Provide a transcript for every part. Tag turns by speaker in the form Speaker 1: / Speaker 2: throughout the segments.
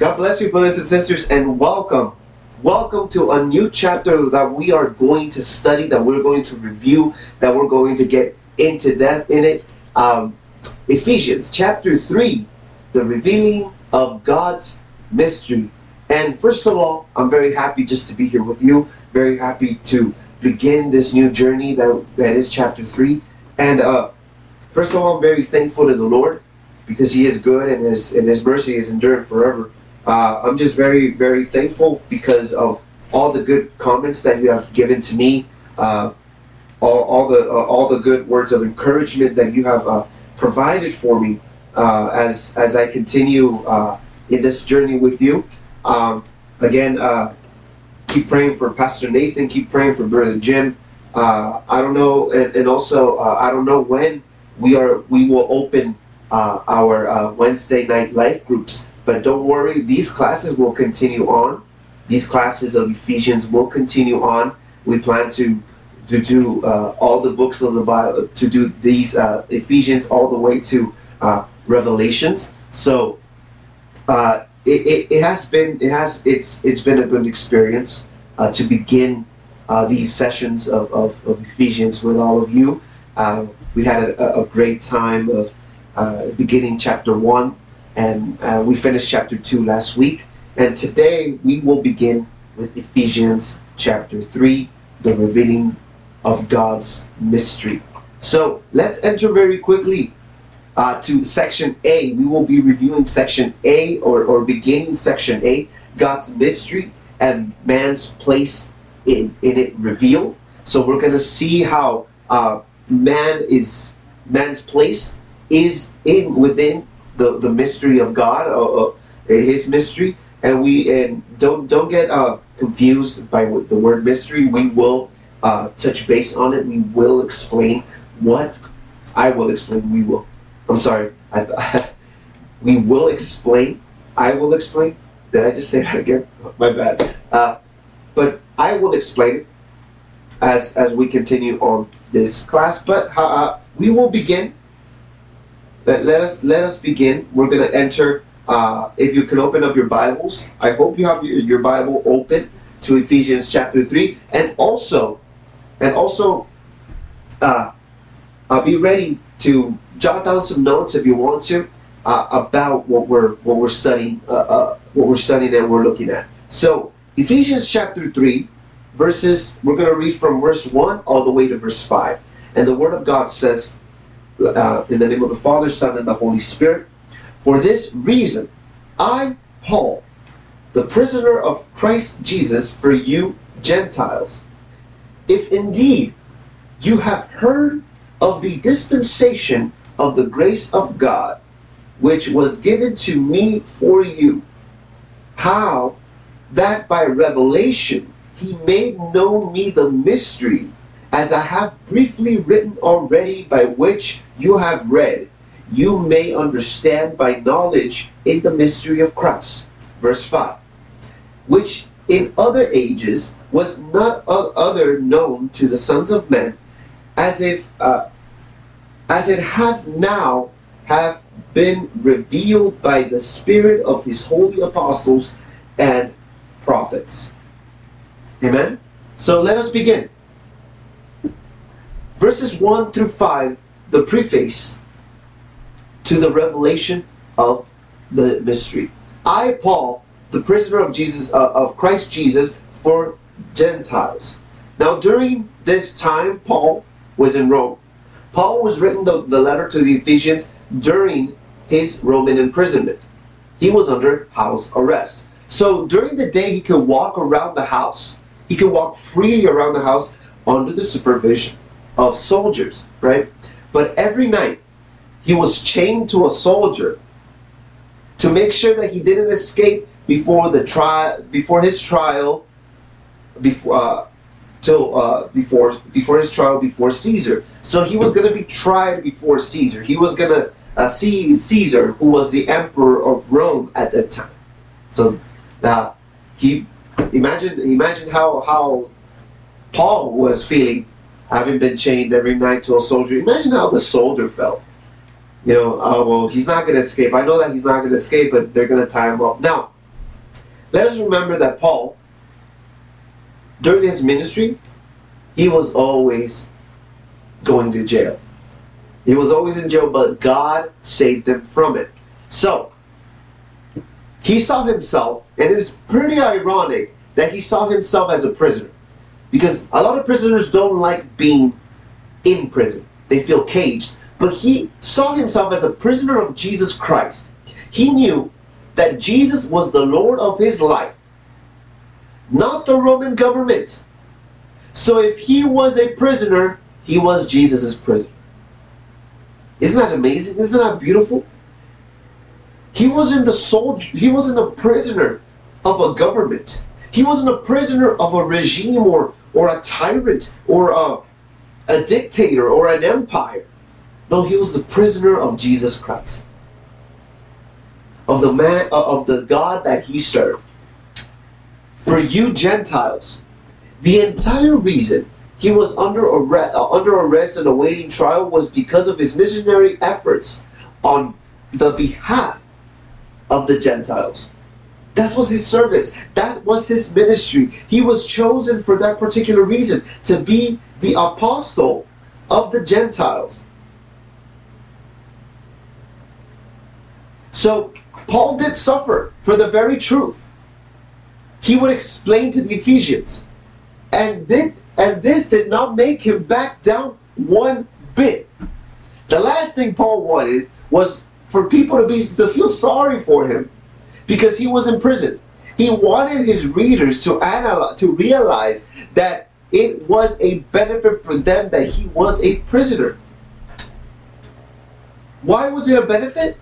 Speaker 1: God bless you, brothers and sisters, and welcome. Welcome to a new chapter that we are going to study, that we're going to review, that we're going to get into that in it. Um, Ephesians chapter 3, the revealing of God's mystery. And first of all, I'm very happy just to be here with you. Very happy to begin this new journey that, that is chapter 3. And uh, first of all, I'm very thankful to the Lord because He is good and His, and his mercy is enduring forever. Uh, I'm just very, very thankful because of all the good comments that you have given to me, uh, all, all, the uh, all the good words of encouragement that you have uh, provided for me uh, as as I continue uh, in this journey with you. Um, again, keep praying for Pastor Nathan. Keep praying for Brother Jim. I don't know, and, and also I don't know when we are we will open our Wednesday night life groups. But don't worry, these classes will continue on. These classes of Ephesians will continue on. We plan to to do uh, all the books of the Bible, to do these uh, Ephesians all the way to uh, Revelations. So uh, it, it, it, has been it has it's it's been a good experience uh, to begin uh, these sessions of, of, of, Ephesians with all of you. we had a, a, great time of beginning chapter one and uh, we finished chapter 2 last week. And today we will begin with Ephesians chapter 3, the revealing of God's mystery. So let's enter very quickly uh, to section A. We will be reviewing section A or, or beginning section A, God's mystery and man's place in, in it revealed. So we're going to see how uh, man is man's place is in within the, the mystery of God, uh, uh, His mystery, and we and don't don't get uh, confused by the word mystery. We will uh, touch base on it. We will explain what I will explain. We will. I'm sorry. I, we will explain. I will explain. Did I just say that again? My bad. Uh, but I will explain it as as we continue on this class. But we will begin let, let us let us begin. We're going to enter. Uh, if you can open up your Bibles, I hope you have your, your Bible open to Ephesians chapter three, and also, and also, uh, uh, be ready to jot down some notes if you want to uh, about what we're what we're studying, uh, uh, what we're studying and we're looking at. So Ephesians chapter three, verses. We're going to read from verse one all the way to verse five, and the Word of God says uh, in the name of the Father, Son, and the Holy Spirit. For this reason, I, Paul, the prisoner of Christ Jesus for you Gentiles, if indeed you have heard of the dispensation of the grace of God, which was given to me for you, how that by revelation he made known me the mystery as I have briefly written already, by which you have read, you may understand by knowledge in the mystery of Christ. Verse 5. Which in other ages was not other known to the sons of men, as if uh, as it has now have been revealed by the spirit of his holy apostles and prophets. Amen. So let us begin verses 1 through 5, the preface to the revelation of the mystery. I, Paul, the prisoner of Jesus, uh, of Christ Jesus, for Gentiles. Now, during this time, Paul was in Rome. Paul was written the, the letter to the Ephesians during his Roman imprisonment. He was under house arrest. So during the day, he could walk around the house. He could walk freely around the house under the supervision of soldiers, right? But every night he was chained to a soldier to make sure that he didn't escape before the trial, before his trial, before uh, till uh, before before his trial before Caesar. So he was going to be tried before Caesar. He was going to uh, see Caesar, who was the emperor of Rome at that time. So uh, he imagine imagine how how Paul was feeling having been chained every night to a soldier. Imagine how the soldier felt. You know, oh, well, he's not going to escape. I know that he's not going to escape, but they're going to tie him up. Now, let us remember that Paul, during his ministry, he was always going to jail. He was always in jail, but God saved him from it. So, he saw himself, and it is pretty ironic that he saw himself as a prisoner. Because a lot of prisoners don't like being in prison, they feel caged. But he saw himself as a prisoner of Jesus Christ. He knew that Jesus was the Lord of his life, not the Roman government. So if he was a prisoner, he was Jesus' prisoner. Isn't that amazing? Isn't that beautiful? He wasn't the soldier, he wasn't a prisoner of a government. He wasn't a prisoner of a regime or, or a tyrant or a, a dictator or an empire. No, he was the prisoner of Jesus Christ. Of the man of the God that he served. For you Gentiles, the entire reason he was under arrest, uh, under arrest and awaiting trial was because of his missionary efforts on the behalf of the Gentiles. That was his service. That was his ministry. He was chosen for that particular reason to be the apostle of the Gentiles. So, Paul did suffer for the very truth. He would explain to the Ephesians. And, did, and this did not make him back down one bit. The last thing Paul wanted was for people to be to feel sorry for him because he was imprisoned. He wanted his readers to analyze, to realize that it was a benefit for them that he was a prisoner. Why was it a benefit?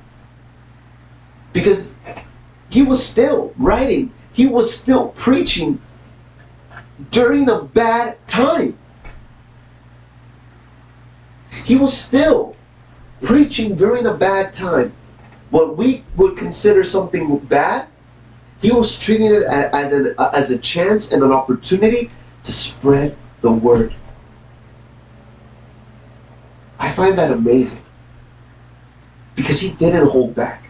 Speaker 1: Because he was still writing, he was still preaching during a bad time. He was still preaching during a bad time, what we would consider something bad, he was treating it as, an, as a chance and an opportunity to spread the word. I find that amazing because he didn't hold back.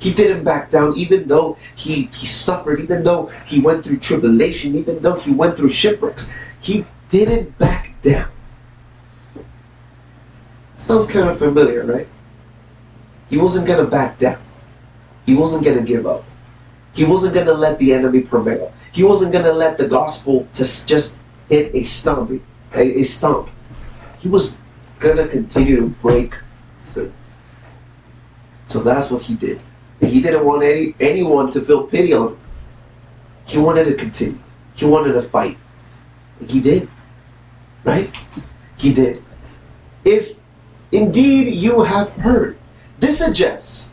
Speaker 1: He didn't back down, even though he, he suffered, even though he went through tribulation, even though he went through shipwrecks. He didn't back down. Sounds kind of familiar, right? He wasn't going to back down. He wasn't going to give up. He wasn't going to let the enemy prevail. He wasn't going to let the gospel just, just hit a stump, a, a stump. He was going to continue to break through. So that's what he did. He didn't want any, anyone to feel pity on him. He wanted to continue. He wanted to fight. And he did. Right? He did. If Indeed, you have heard. This suggests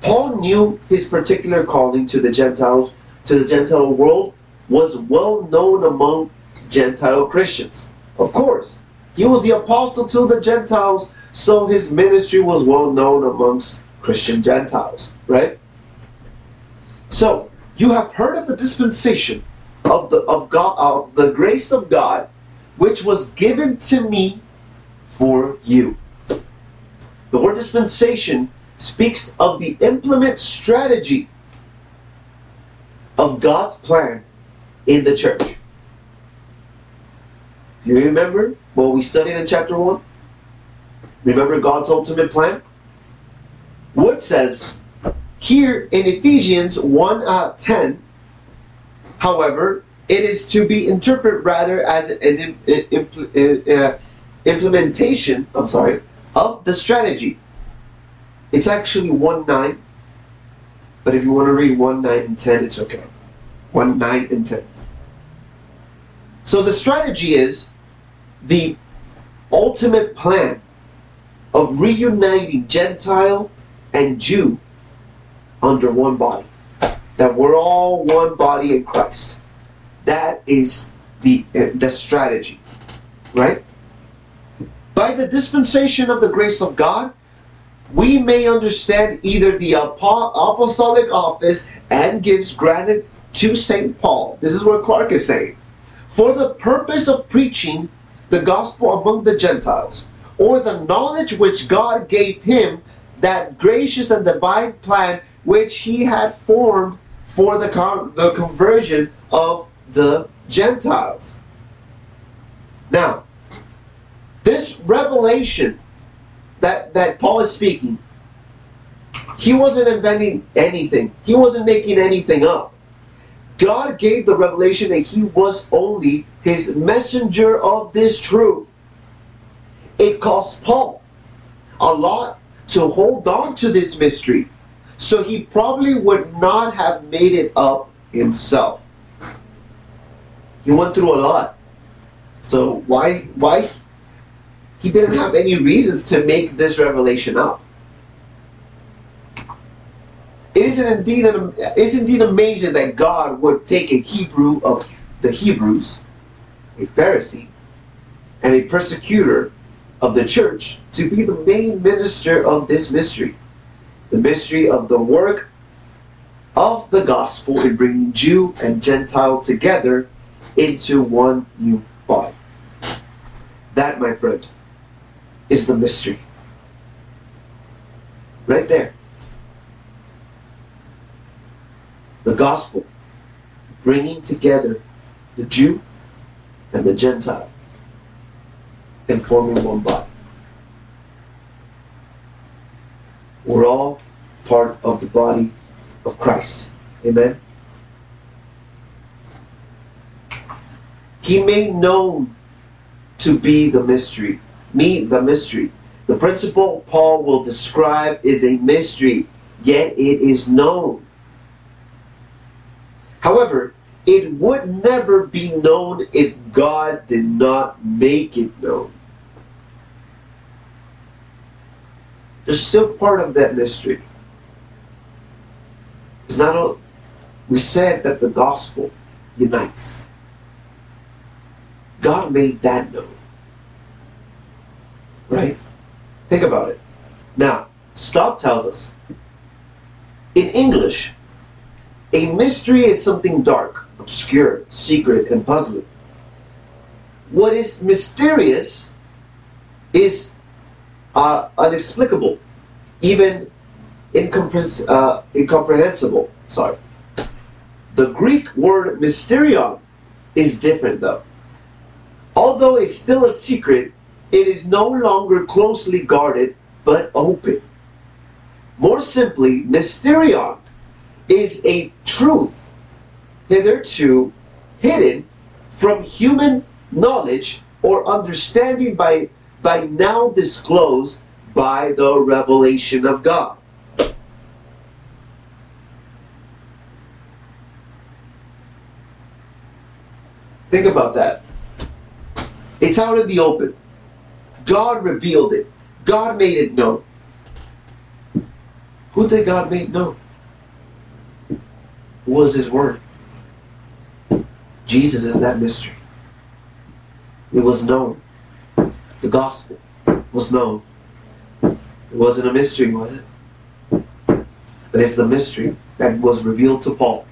Speaker 1: Paul knew his particular calling to the Gentiles, to the Gentile world, was well known among Gentile Christians. Of course, he was the apostle to the Gentiles, so his ministry was well known amongst Christian Gentiles, right? So, you have heard of the dispensation of the of God of the grace of God which was given to me for you. The word dispensation speaks of the implement strategy of God's plan in the church. Do you remember what we studied in chapter 1? Remember God's ultimate plan? What says here in Ephesians 1 uh, 10, however, it is to be interpreted rather as an, uh, implementation, I'm sorry, of the strategy. It's actually 1 9, but if you want to read 1 9 and 10, it's okay. 1 9 and 10. So the strategy is the ultimate plan of reuniting Gentile and Jew under one body. That we're all one body in Christ. That is the, the strategy, right? By the dispensation of the grace of God, we may understand either the apostolic office and gifts granted to St. Paul. This is what Clarke is saying. For the purpose of preaching the gospel among the Gentiles, or the knowledge which God gave him, that gracious and divine plan which he had formed for the, con- the conversion of the Gentiles. Now, this revelation that, that Paul is speaking, he wasn't inventing anything. He wasn't making anything up. God gave the revelation and he was only his messenger of this truth. It cost Paul a lot to hold on to this mystery. So he probably would not have made it up himself. He went through a lot. So why why he didn't have any reasons to make this revelation up. It is indeed an, it is indeed amazing that God would take a Hebrew of the Hebrews, a Pharisee, and a persecutor of the church to be the main minister of this mystery. The mystery of the work of the gospel in bringing Jew and Gentile together into one new body. That, my friend, is the mystery. Right there. The gospel bringing together the Jew and the Gentile and forming one body. We're all part of the body of Christ. Amen. He made known to be the mystery. Me, the mystery. The principle Paul will describe is a mystery, yet it is known. However, it would never be known if God did not make it known. There's still part of that mystery. It's not a, we said that the gospel unites. God made that known. Right? Think about it. Now, Stott tells us in English, a mystery is something dark, obscure, secret, and puzzling. What is mysterious is uh, inexplicable, even uh, incomprehensible. Sorry. The Greek word mysterion is different though. Although it's still a secret, it is no longer closely guarded but open. More simply, mysterion is a truth hitherto hidden from human knowledge or understanding by, by now disclosed by the revelation of God. Think about that. It's out in the open. God revealed it. God made it known. Who did God make known? Who was His Word? Jesus is that mystery. It was known. The gospel was known. It wasn't a mystery, was it? But it's the mystery that was revealed to Paul.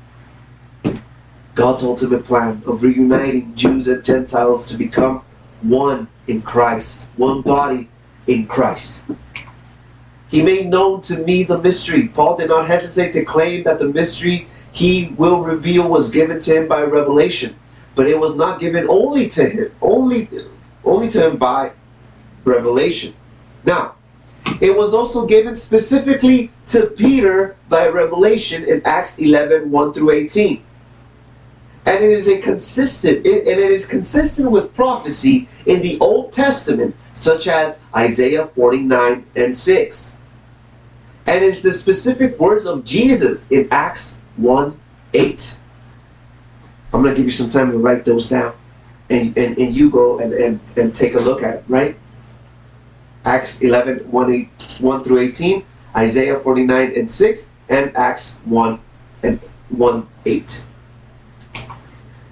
Speaker 1: God's ultimate plan of reuniting Jews and Gentiles to become one in Christ, one body in Christ. He made known to me the mystery. Paul did not hesitate to claim that the mystery he will reveal was given to him by revelation, but it was not given only to him, only only to him by revelation. Now, it was also given specifically to Peter by revelation in Acts 11 1 through 18 and it is a consistent it, and it is consistent with prophecy in the Old Testament, such as Isaiah 49 and 6. And it's the specific words of Jesus in Acts 1 8. I'm going to give you some time to write those down. And, and, and you go and, and, and take a look at it, right? Acts 11 1, 8, 1 through 18, Isaiah 49 and 6, and Acts 1 and 1 8.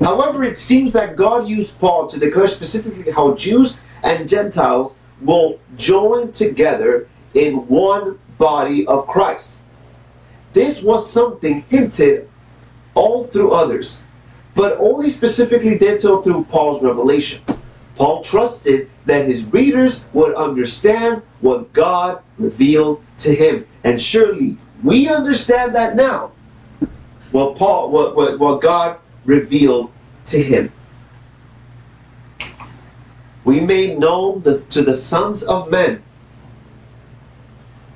Speaker 1: However, it seems that God used Paul to declare specifically how Jews and Gentiles will join together in one body of Christ. This was something hinted all through others, but only specifically detailed through Paul's revelation. Paul trusted that his readers would understand what God revealed to him. And surely we understand that now what Paul, what, what, what God revealed to him. We made known the, to the sons of men.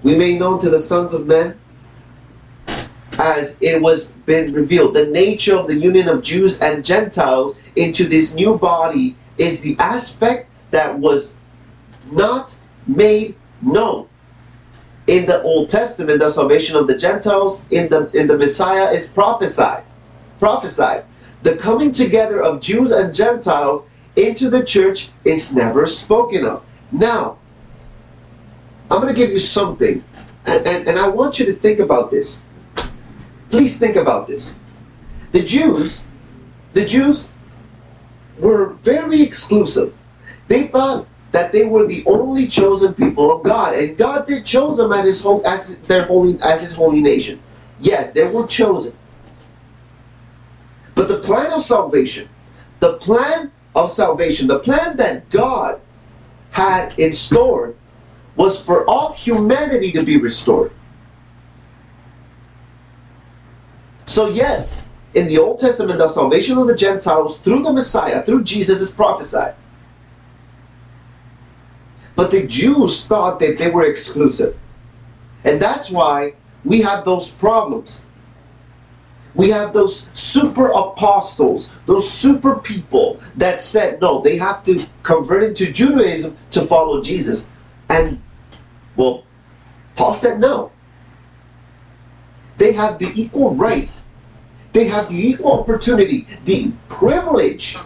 Speaker 1: We made known to the sons of men as it was been revealed. The nature of the union of Jews and Gentiles into this new body is the aspect that was not made known. In the Old Testament, the salvation of the Gentiles in the in the Messiah is prophesied. Prophesied. The coming together of Jews and Gentiles into the church is never spoken of. Now, I'm going to give you something, and, and, and I want you to think about this. Please think about this. The Jews, the Jews were very exclusive. They thought that they were the only chosen people of God, and God did choose them as His as their holy as His holy nation. Yes, they were chosen. But the plan of salvation, the plan of salvation, the plan that God had in store, was for all humanity to be restored. So, yes, in the Old Testament, the salvation of the Gentiles through the Messiah, through Jesus, is prophesied. But the Jews thought that they were exclusive. And that's why we have those problems. We have those super apostles, those super people that said, no, they have to convert into Judaism to follow Jesus. And, well, Paul said no. They have the equal right they have the equal opportunity, the privilege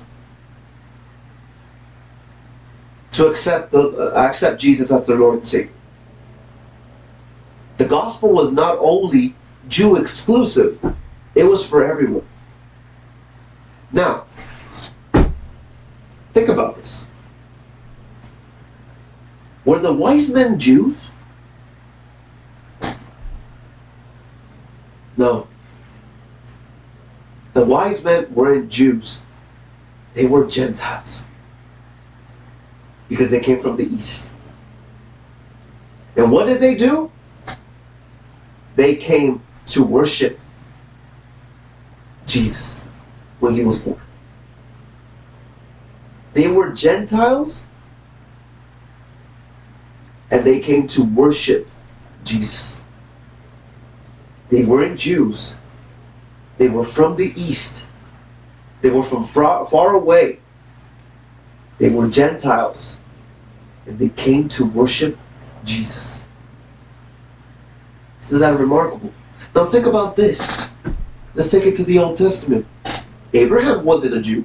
Speaker 1: to accept the, uh, accept Jesus as their Lord and Savior. The gospel was not only Jew exclusive, it was for everyone. Now, think about this. Were the wise men Jews? No. The wise men weren't Jews, they were Gentiles because they came from the east. And what did they do? They came to worship Jesus when he was born. They were Gentiles and they came to worship Jesus. They weren't Jews, they were from the east. They were from far, far away. They were Gentiles. And they came to worship Jesus. Isn't that remarkable? Now think about this. Let's take it to the Old Testament. Abraham wasn't a Jew.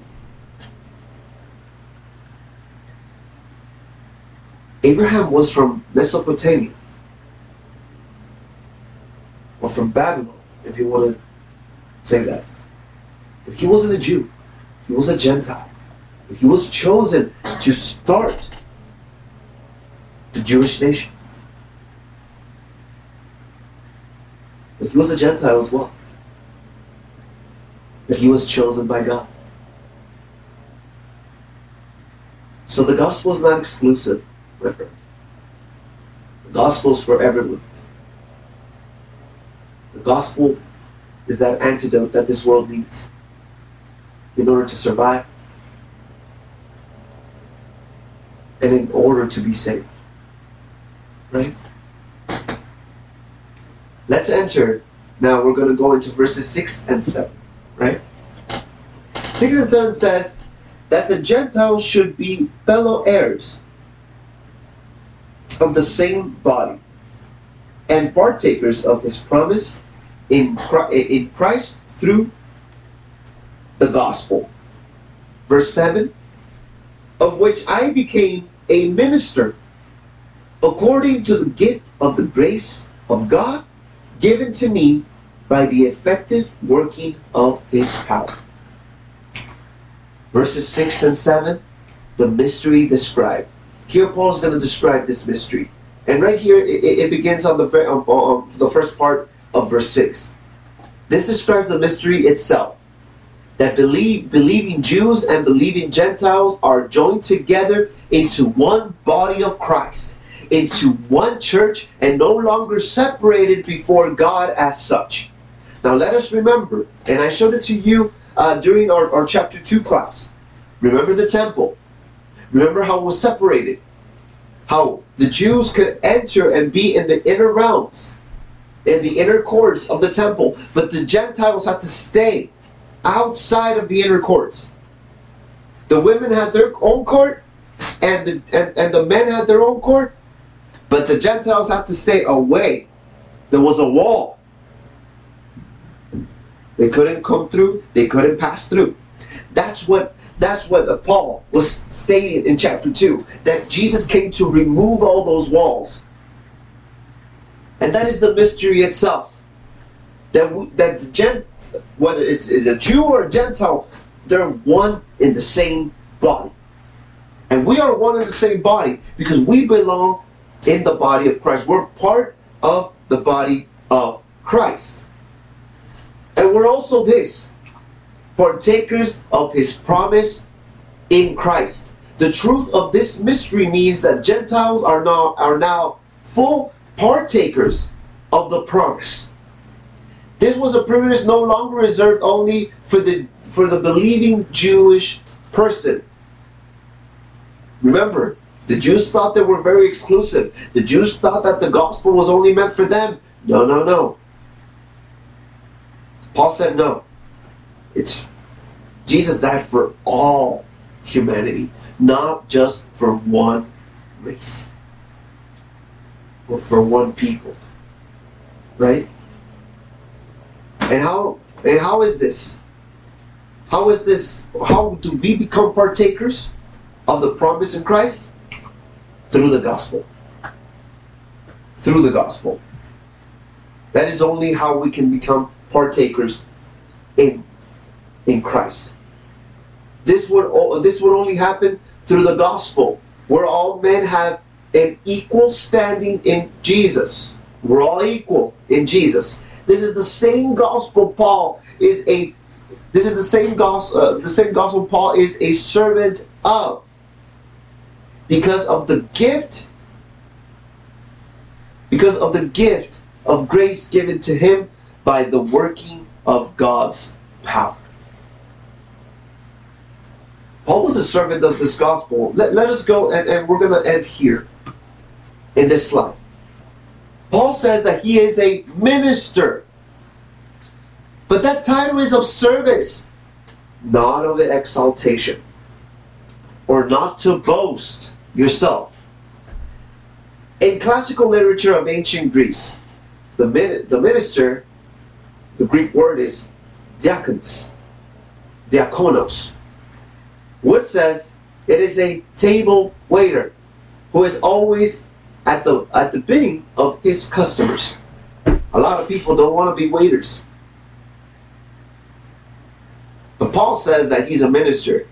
Speaker 1: Abraham was from Mesopotamia. Or from Babylon, if you want to say that. But he wasn't a Jew. He was a Gentile. But he was chosen to start the Jewish nation. But he was a Gentile as well. But he was chosen by God. So the gospel is not exclusive, my friend. The gospel is for everyone. The gospel is that antidote that this world needs in order to survive and in order to be saved. Right? Let's enter. Now we're going to go into verses 6 and 7. Right? 6 and 7 says that the Gentiles should be fellow heirs of the same body and partakers of his promise in, in Christ through the gospel. Verse 7 Of which I became a minister according to the gift of the grace of God given to me by the effective working of his power. Verses 6 and 7, the mystery described. Here Paul is going to describe this mystery. And right here, it, it begins on the, on, on the first part of verse 6. This describes the mystery itself that believe, believing Jews and believing Gentiles are joined together into one body of Christ, into one church, and no longer separated before God as such. Now let us remember, and I showed it to you uh, during our, our chapter 2 class. Remember the temple. Remember how it was separated. How the Jews could enter and be in the inner realms, in the inner courts of the temple, but the Gentiles had to stay outside of the inner courts. The women had their own court, and the and, and the men had their own court, but the Gentiles had to stay away. There was a wall. They couldn't come through, they couldn't pass through. That's what that's what Paul was stating in chapter 2 that Jesus came to remove all those walls. And that is the mystery itself. That that the gent whether it's, it's a Jew or a Gentile, they're one in the same body. And we are one in the same body because we belong in the body of Christ. We're part of the body of Christ. And we're also this partakers of his promise in Christ. The truth of this mystery means that Gentiles are now are now full partakers of the promise. This was a privilege no longer reserved only for the for the believing Jewish person. Remember, the Jews thought they were very exclusive. The Jews thought that the gospel was only meant for them. No, no, no. Paul said no. It's Jesus died for all humanity, not just for one race or for one people. Right? And how and how is this? How is this how do we become partakers of the promise in Christ? Through the gospel. Through the gospel. That is only how we can become partakers in in Christ. This would this would only happen through the gospel, where all men have an equal standing in Jesus. We're all equal in Jesus. This is the same gospel Paul is a this is the same gospel uh, the same gospel Paul is a servant of. Because of the gift because of the gift of grace given to him by the working of God's power. Paul was a servant of this gospel. Let, let us go, and, and we're going to end here in this slide. Paul says that he is a minister. But that title is of service, not of exaltation, or not to boast yourself. In classical literature of ancient Greece, the, the minister, the Greek word is diakonos, diakonos, which says it is a table waiter who is always at the at the bidding of his customers. A lot of people don't want to be waiters. But Paul says that he's a minister.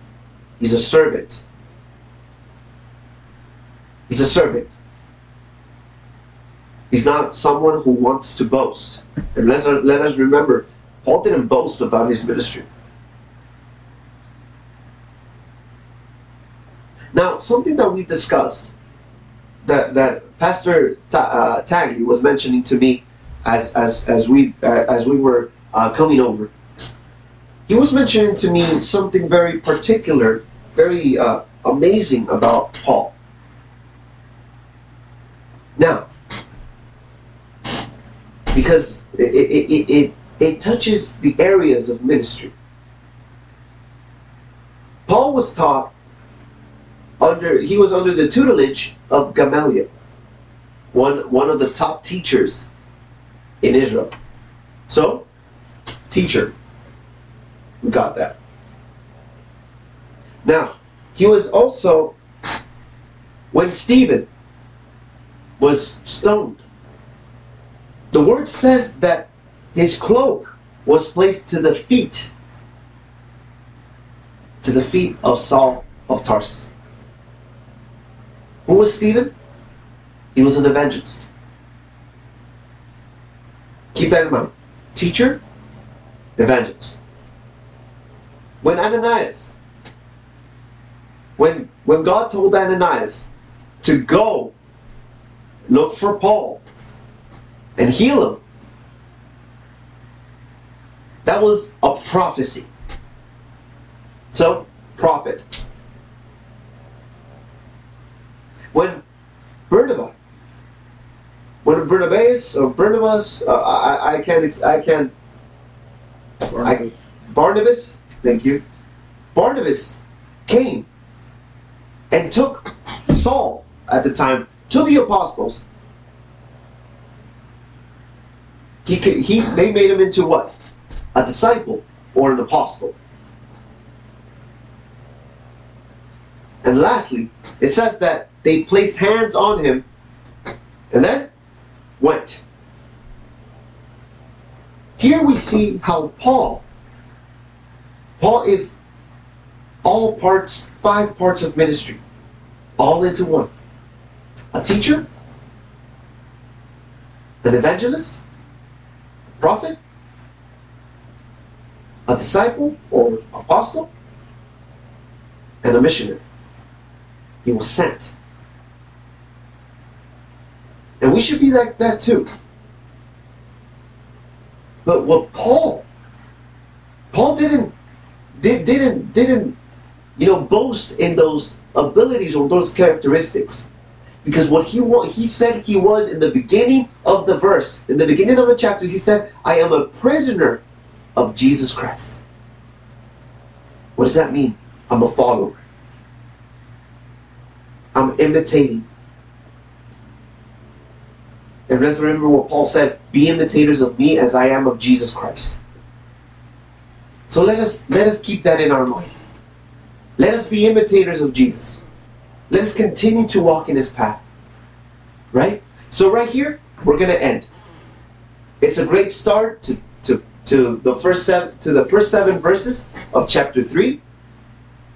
Speaker 1: He's a servant. He's a servant. He's not someone who wants to boast. And let us, let us remember, Paul didn't boast about his ministry. Now, something that we discussed, that, that Pastor Ta- uh, Taggy was mentioning to me as, as, as, we, uh, as we were uh, coming over, he was mentioning to me something very particular, very uh, amazing about Paul. Now, because it, it, it, it, touches the areas of ministry. Paul was taught under he was under the tutelage of Gamaliel, one one of the top teachers in Israel. So, teacher, we got that. Now, he was also when Stephen was stoned. The word says that his cloak was placed to the feet to the feet of Saul of Tarsus. Who was Stephen? He was an evangelist. Keep that in mind. Teacher, evangelist. When Ananias, when, when God told Ananias to go look for Paul and heal him, That was a prophecy. So, prophet. When Barnabas, when Barnabas or Barnabas, uh, I, I can't, ex- I can't,
Speaker 2: Barnabas.
Speaker 1: Barnabas, thank you. Barnabas came and took Saul at the time to the apostles. He, ca- he, they made him into what? A disciple or an apostle. And lastly, it says that they placed hands on him and then went. Here we see how Paul, Paul is all parts, five parts of ministry, all into one. A teacher, an evangelist, prophet, a disciple or apostle, and a missionary. He was sent. And we should be like that too. But what Paul, Paul didn't, did, didn't, didn't, you know, boast in those abilities or those characteristics. Because what he wa- he said he was in the beginning of the verse, in the beginning of the chapter, he said, I am a prisoner of Jesus Christ. What does that mean? I'm a follower. I'm imitating. And let's remember what Paul said be imitators of me as I am of Jesus Christ. So let us let us keep that in our mind. Let us be imitators of Jesus. Let us continue to walk in his path. Right? So right here, we're gonna end. It's a great start to, to, to the first seven to the first seven verses of chapter three.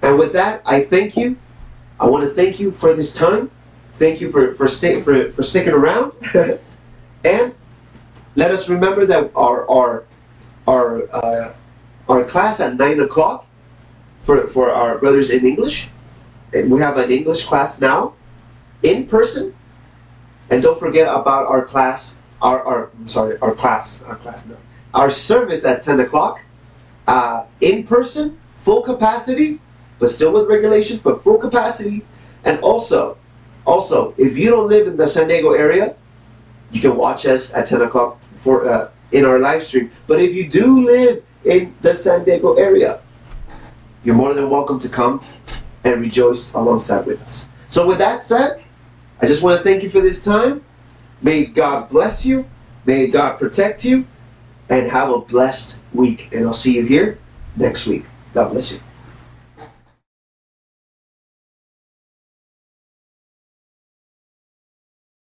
Speaker 1: And with that, I thank you. I want to thank you for this time. Thank you for for stay, for, for sticking around. and let us remember that our our our uh, our class at nine o'clock for for our brothers in English, and we have an English class now, in person. And don't forget about our class, our, our I'm sorry, our class, our class no, our service at ten o'clock, uh, in person, full capacity, but still with regulations, but full capacity. And also, also, if you don't live in the San Diego area, you can watch us at 10 o'clock for uh, in our live stream. But if you do live in the San Diego area, you're more than welcome to come and rejoice alongside with us. So, with that said, I just want to thank you for this time. May God bless you. May God protect you. And have a blessed week. And I'll see you here next week. God bless you.